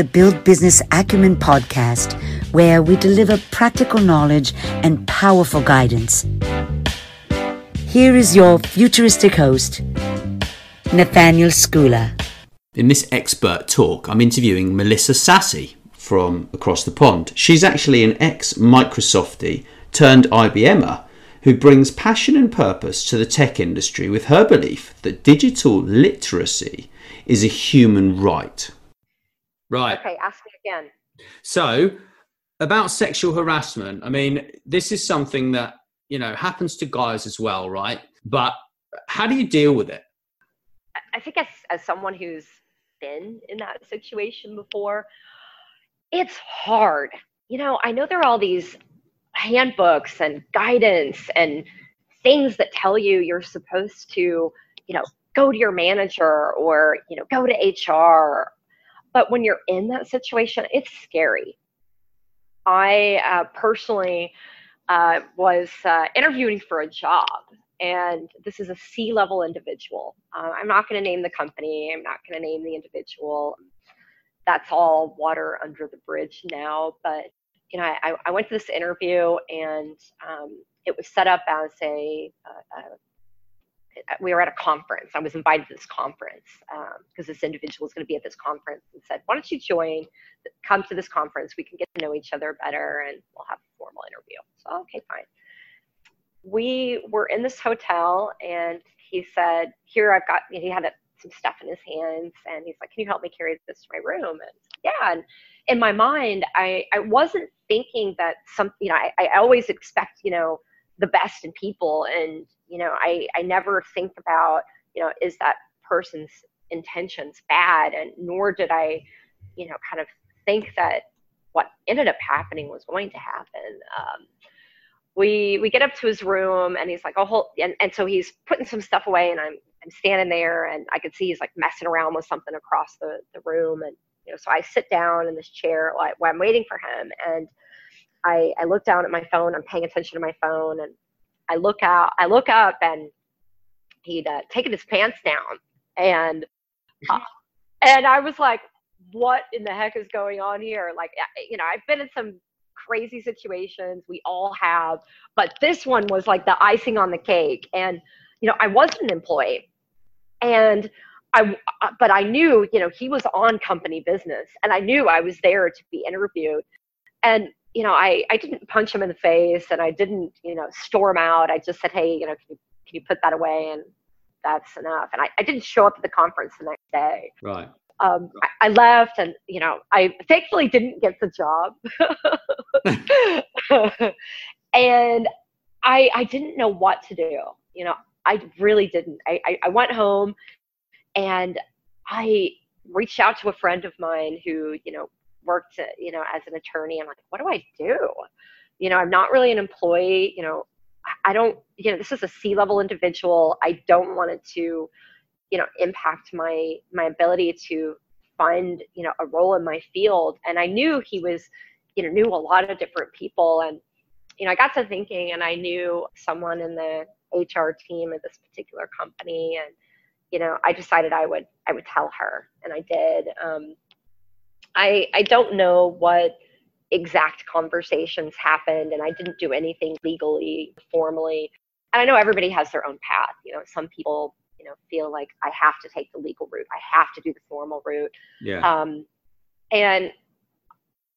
The Build Business Acumen podcast, where we deliver practical knowledge and powerful guidance. Here is your futuristic host, Nathaniel Schooler. In this expert talk, I'm interviewing Melissa Sassi from across the pond. She's actually an ex Microsoftie turned IBMer who brings passion and purpose to the tech industry with her belief that digital literacy is a human right. Right. Okay, ask me again. So, about sexual harassment, I mean, this is something that, you know, happens to guys as well, right? But how do you deal with it? I think as, as someone who's been in that situation before, it's hard. You know, I know there are all these handbooks and guidance and things that tell you you're supposed to, you know, go to your manager or, you know, go to HR but when you're in that situation, it's scary. I uh, personally uh, was uh, interviewing for a job, and this is a C level individual. Uh, I'm not going to name the company, I'm not going to name the individual. That's all water under the bridge now. But you know, I, I went to this interview, and um, it was set up as a, a, a we were at a conference. I was invited to this conference because um, this individual was going to be at this conference and said, "Why don't you join? Come to this conference. We can get to know each other better, and we'll have a formal interview." So, okay, fine. We were in this hotel, and he said, "Here, I've got." He had some stuff in his hands, and he's like, "Can you help me carry this to my room?" And yeah, and in my mind, I I wasn't thinking that some, you know, I, I always expect, you know, the best in people and you know i i never think about you know is that person's intentions bad? And nor did i you know kind of think that what ended up happening was going to happen. Um, we we get up to his room and he's like oh hold and, and so he's putting some stuff away and i'm i'm standing there and i could see he's like messing around with something across the the room. And you know so i sit down in this chair like while i'm waiting for him and I, I look down at my phone. I'm paying attention to my phone, and I look out. I look up, and he'd uh, taken his pants down, and uh, and I was like, "What in the heck is going on here?" Like, you know, I've been in some crazy situations. We all have, but this one was like the icing on the cake. And you know, I wasn't an employee, and I, uh, but I knew, you know, he was on company business, and I knew I was there to be interviewed. And you know, I, I didn't punch him in the face and I didn't, you know, storm out. I just said, hey, you know, can you, can you put that away? And that's enough. And I, I didn't show up at the conference the next day. Right. Um, I, I, left and, you know, I thankfully didn't get the job. and I, I didn't know what to do. You know, I really didn't. I, I, I went home and I reached out to a friend of mine who, you know, worked, you know, as an attorney. I'm like, what do I do? You know, I'm not really an employee. You know, I don't, you know, this is a C level individual. I don't want it to, you know, impact my my ability to find, you know, a role in my field. And I knew he was, you know, knew a lot of different people. And, you know, I got to thinking and I knew someone in the HR team at this particular company and you know i decided i would i would tell her and i did um, I, I don't know what exact conversations happened and I didn't do anything legally, formally. And I know everybody has their own path. You know, some people, you know, feel like I have to take the legal route. I have to do the formal route. Yeah. Um, and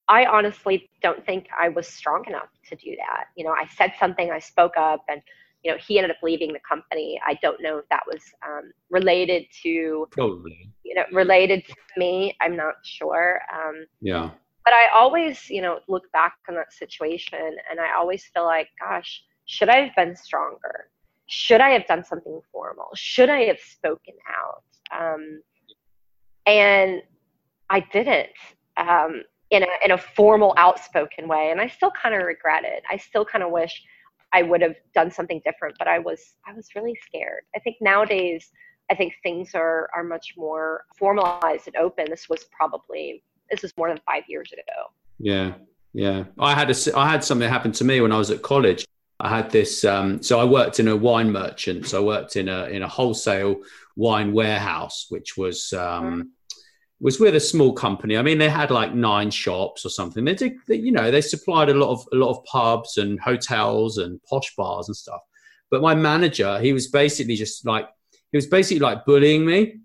I honestly don't think I was strong enough to do that. You know, I said something, I spoke up, and you know, he ended up leaving the company. I don't know if that was um, related to probably you know related to me. I'm not sure. Um, yeah. but I always, you know, look back on that situation and I always feel like, gosh, should I have been stronger? Should I have done something formal? Should I have spoken out? Um, and I didn't um, in a in a formal, outspoken way, and I still kind of regret it. I still kind of wish I would have done something different, but I was I was really scared. I think nowadays, I think things are are much more formalized and open. This was probably this was more than five years ago. Yeah, yeah. I had a I had something happen to me when I was at college. I had this. Um, so I worked in a wine merchant. So I worked in a in a wholesale wine warehouse, which was um, was with a small company. I mean, they had like nine shops or something. They did, they, you know, they supplied a lot of a lot of pubs and hotels and posh bars and stuff. But my manager, he was basically just like he was basically like bullying me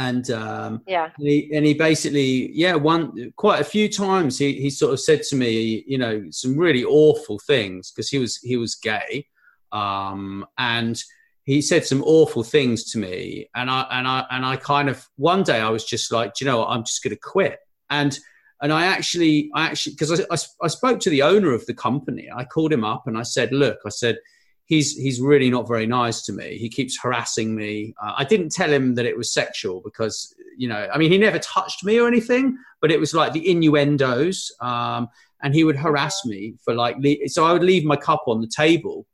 and um, yeah, and he, and he basically yeah one quite a few times he, he sort of said to me you know some really awful things because he was he was gay um, and he said some awful things to me and I and I and I kind of one day I was just like you know what, I'm just going to quit and and I actually I actually because I, I, I spoke to the owner of the company I called him up and I said look I said he's he's really not very nice to me. He keeps harassing me. Uh, I didn't tell him that it was sexual because you know, I mean, he never touched me or anything, but it was like the innuendos. Um, and he would harass me for like, so I would leave my cup on the table.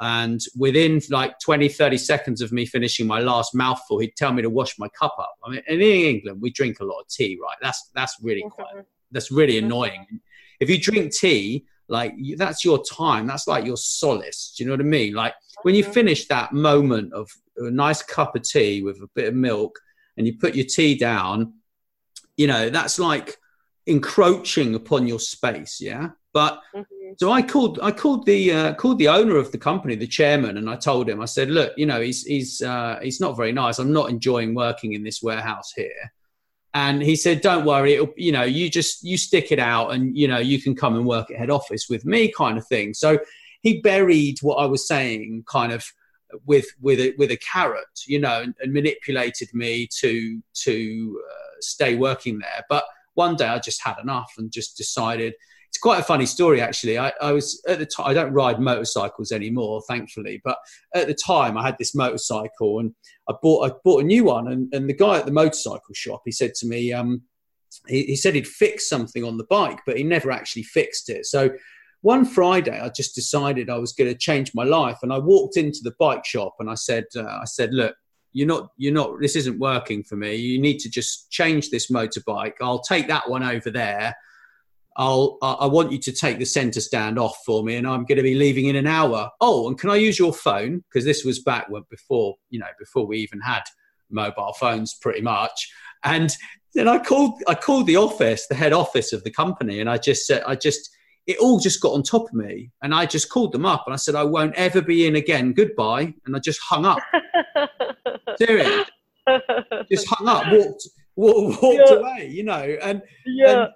And within like 20, 30 seconds of me finishing my last mouthful, he'd tell me to wash my cup up. I mean, in England, we drink a lot of tea, right? That's, that's really quite, that's really annoying. If you drink tea, like that's your time that's like your solace do you know what i mean like when you finish that moment of a nice cup of tea with a bit of milk and you put your tea down you know that's like encroaching upon your space yeah but mm-hmm. So i called i called the uh, called the owner of the company the chairman and i told him i said look you know he's he's uh, he's not very nice. I'm not enjoying working in this warehouse here. And he said don't worry. It'll, you know you just you stick it out and you know you can come and work at head office with me kind of thing. So he buried what i was saying kind of with with a, with a carrot you know and, and manipulated me to to uh, stay working there. But one day i just had enough and just decided it's quite a funny story actually. I, I was at the time I don't ride motorcycles anymore, thankfully, but at the time I had this motorcycle and I bought I bought a new one and, and the guy at the motorcycle shop he said to me, um, he, he said he'd fix something on the bike, but he never actually fixed it. So one Friday, I just decided I was going to change my life, and I walked into the bike shop and I said, uh, I said, look, you're not, you're not, this isn't working for me. You need to just change this motorbike. I'll take that one over there, I'll, I want you to take the center stand off for me and I'm going to be leaving in an hour. Oh, and can I use your phone? Because this was back when before, you know, before we even had mobile phones pretty much. And then I called, I called the office, the head office of the company. And I just said, I just, it all just got on top of me. And I just called them up and I said, I won't ever be in again. Goodbye. And I just hung up. Serious. just hung up, walked, walked, walked yeah. away, you know, and, yeah. And,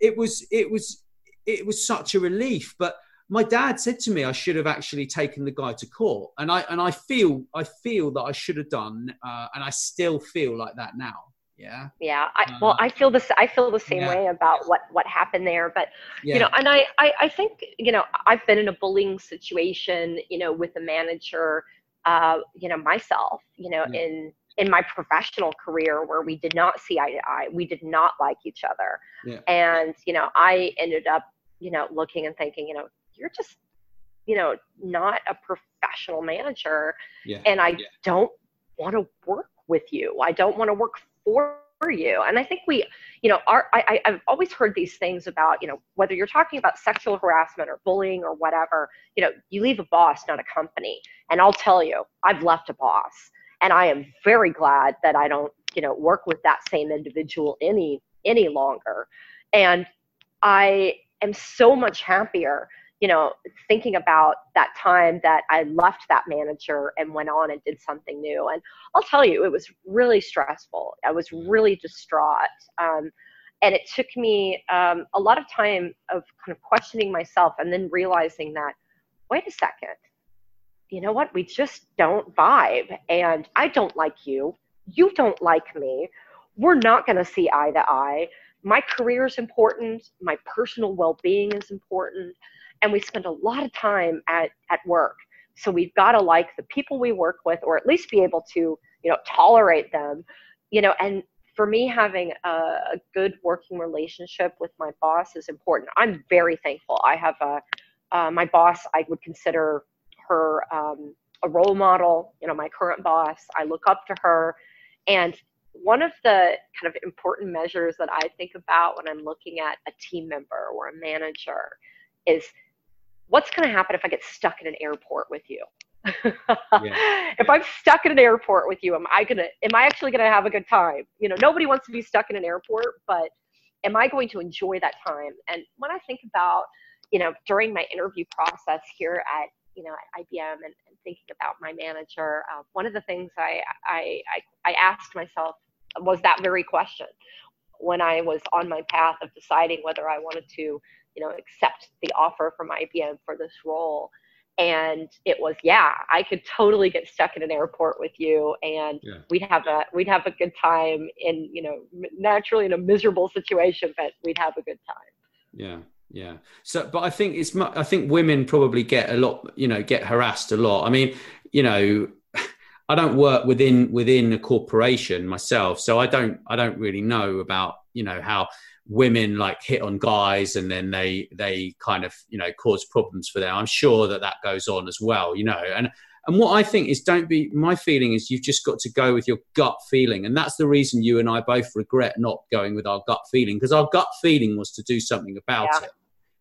it was it was it was such a relief. But my dad said to me I should have actually taken the guy to court, and I and I feel I feel that I should have done, uh, and I still feel like that now. Yeah. Yeah. I, well, I feel this. I feel the same yeah. way about what what happened there. But yeah. you know, and I, I I think you know I've been in a bullying situation, you know, with a manager, uh, you know, myself, you know, yeah. in in my professional career where we did not see eye to eye. We did not like each other. Yeah. And, you know, I ended up, you know, looking and thinking, you know, you're just, you know, not a professional manager. Yeah. And I yeah. don't want to work with you. I don't want to work for you. And I think we, you know, our, I, I've always heard these things about, you know, whether you're talking about sexual harassment or bullying or whatever, you know, you leave a boss, not a company. And I'll tell you, I've left a boss and I am very glad that I don't, you know, work with that same individual any any longer. And I am so much happier, you know, thinking about that time that I left that manager and went on and did something new. And I'll tell you, it was really stressful. I was really distraught. Um, and it took me um, a lot of time of kind of questioning myself and then realizing that, wait a second, you know what? We just don't vibe. And I don't like you. You don't like me. We're not going to see eye to eye. my career is important, my personal well-being is important, and we spend a lot of time at at work. So we've got to like the people we work with, or at least be able to, you know, tolerate them, you know. And for me, having a, a good working relationship with my boss is important. I'm very thankful. I have a uh, my boss. I would consider her um, a role model. You know, my current boss. I look up to her, and one of the kind of important measures that I think about when I'm looking at a team member or a manager is what's going to happen if I get stuck in an airport with you? yeah. If I'm stuck in an airport with you, am I gonna am I actually gonna have a good time? You know, nobody wants to be stuck in an airport, but am I going to enjoy that time? And when I think about, you know, during my interview process here at you know at IBM and, and thinking about my manager, uh, one of the things I, I I I asked myself was that very question when I was on my path of deciding whether I wanted to, you know, accept the offer from IBM for this role. And it was, yeah, I could totally get stuck in an airport with you, and yeah. we'd have a we'd have a good time in, you know, naturally in a miserable situation, but we'd have a good time. Yeah, yeah. So, but I think it's I think women probably get a lot, you know, get harassed a lot. I mean, you know, I don't work within within a corporation myself, so I don't I don't really know about you know how women like hit on guys and then they they kind of you know cause problems for them. I'm sure that that goes on as well, you know. And and what I think is don't be my feeling is you've just got to go with your gut feeling, and that's the reason you and I both regret not going with our gut feeling because our gut feeling was to do something about yeah. it,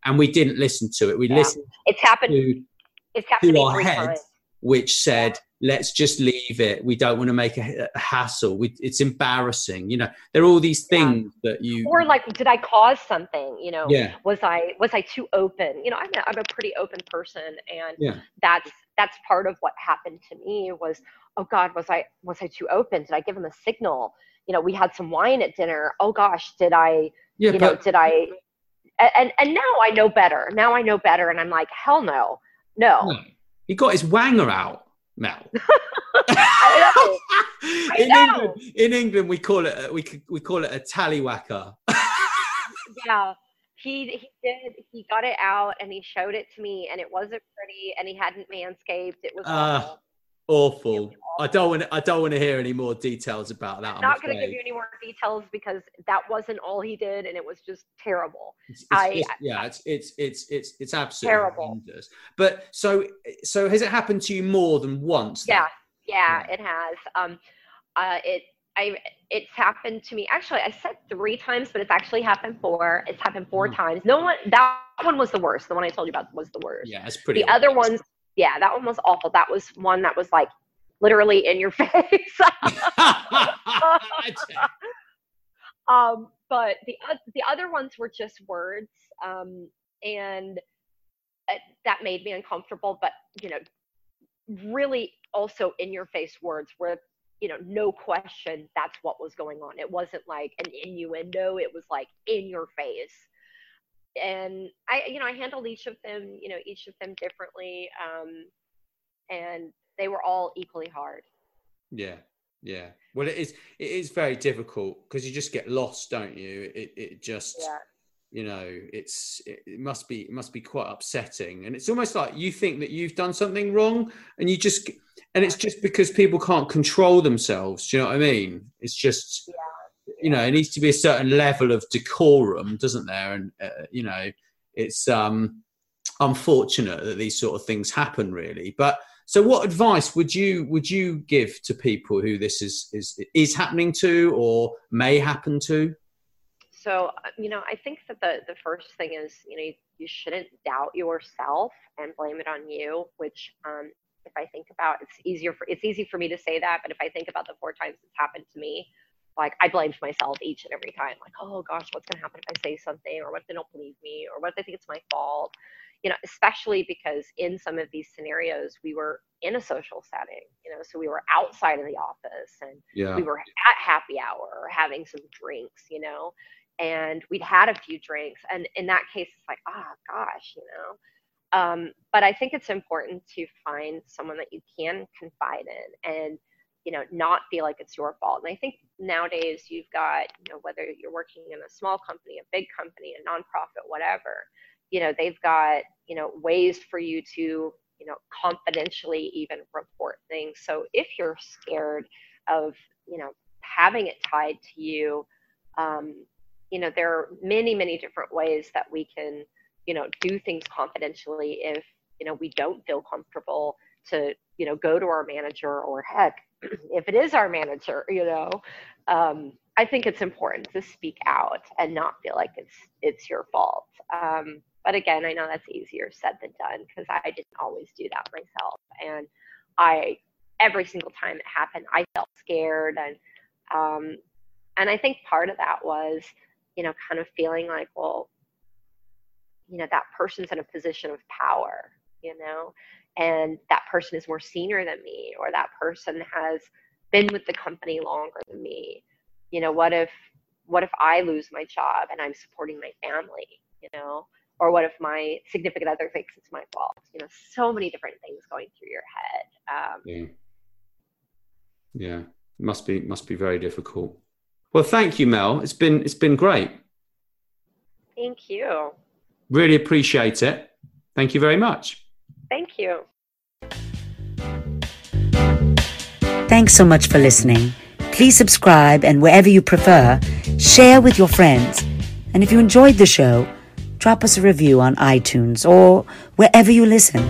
and we didn't listen to it. We yeah. listened. It's happened. To, it's happened to our head, times. which said let's just leave it we don't want to make a, a hassle we, it's embarrassing you know there are all these things that you or like did i cause something you know yeah was i was i too open you know i'm a, I'm a pretty open person and yeah. that's that's part of what happened to me was oh god was i was i too open did i give him a signal you know we had some wine at dinner oh gosh did i yeah, you but, know did i and and now i know better now i know better and i'm like hell no no, no. he got his wanger out Mel. in know. England, in England, we call it a, we we call it a tallywhacker. yeah, he he did. He got it out and he showed it to me, and it wasn't pretty, and he hadn't manscaped. It was. Uh, awful. I don't want. I don't want to hear any more details about that. I'm not going to give you any more details because that wasn't all he did, and it was just terrible. It's, it's I, just, yeah, it's it's it's it's it's absolutely terrible. Horrendous. But so so has it happened to you more than once? Yeah, yeah, yeah, it has. Um, uh, it I it's happened to me. Actually, I said three times, but it's actually happened four. It's happened four mm. times. No one that one was the worst. The one I told you about was the worst. Yeah, it's pretty. The other ones yeah, that one was awful. That was one that was like literally in your face. um, but the the other ones were just words, um, and uh, that made me uncomfortable. But you know, really also in your face words where you know no question that's what was going on. It wasn't like an innuendo. It was like in your face and I, you know, I handled each of them, you know, each of them differently, um, and they were all equally hard. Yeah, yeah. Well, it is. It is very difficult because you just get lost, don't you? It it just. Yeah. You know, it's it must be it must be quite upsetting, and it's almost like you think that you've done something wrong, and you just and it's just because people can't control themselves. Do you know what I mean? It's just yeah you know, it needs to be a certain level of decorum, doesn't there? And uh, you know, it's um, unfortunate that these sort of things happen, really. But so, what advice would you would you give to people who this is is is happening to or may happen to? So, uh, you know, I think that the the first thing is, you know, you, you shouldn't doubt yourself and blame it on you. Which, um, if I think about, it's easier for it's easy for me to say that, but if I think about the four times it's happened to me, like I blamed myself each and every time. Like, oh gosh, what's gonna happen if I say something, or what if they don't believe me, or what if they think it's my fault? You know, especially because in some of these scenarios we were in a social setting, you know, so we were outside of the office and yeah. we were at happy hour or having some drinks, you know, and we'd had a few drinks. And in that case, it's like, oh gosh, you know. Um, but I think it's important to find someone that you can confide in and you know, not feel like it's your fault. And I think nowadays you've got, you know, whether you're working in a small company, a big company, a nonprofit, whatever, you know, they've got, you know, ways for you to, you know, confidentially even report things. So if you're scared of, you know, having it tied to you, um, you know, there are many, many different ways that we can, you know, do things confidentially if, you know, we don't feel comfortable to, you know, go to our manager or heck, if it is our manager, you know, um, I think it's important to speak out and not feel like it's it's your fault. Um, but again, I know that's easier said than done because I didn't always do that myself, and I every single time it happened, I felt scared, and um, and I think part of that was, you know, kind of feeling like, well, you know, that person's in a position of power, you know, and that person is more senior than me or that person has been with the company longer than me. You know what if what if i lose my job and i'm supporting my family you know? Or what if my significant other thinks it's my fault? You know so many different things going through your head um, yeah. Yeah. Must be must be very difficult. Well thank you mel. It's been it's been great. Thank you really appreciate it thank you very much Thank you. Thanks so much for listening. Please subscribe and wherever you prefer, share with your friends. And if you enjoyed the show, drop us a review on iTunes or wherever you listen.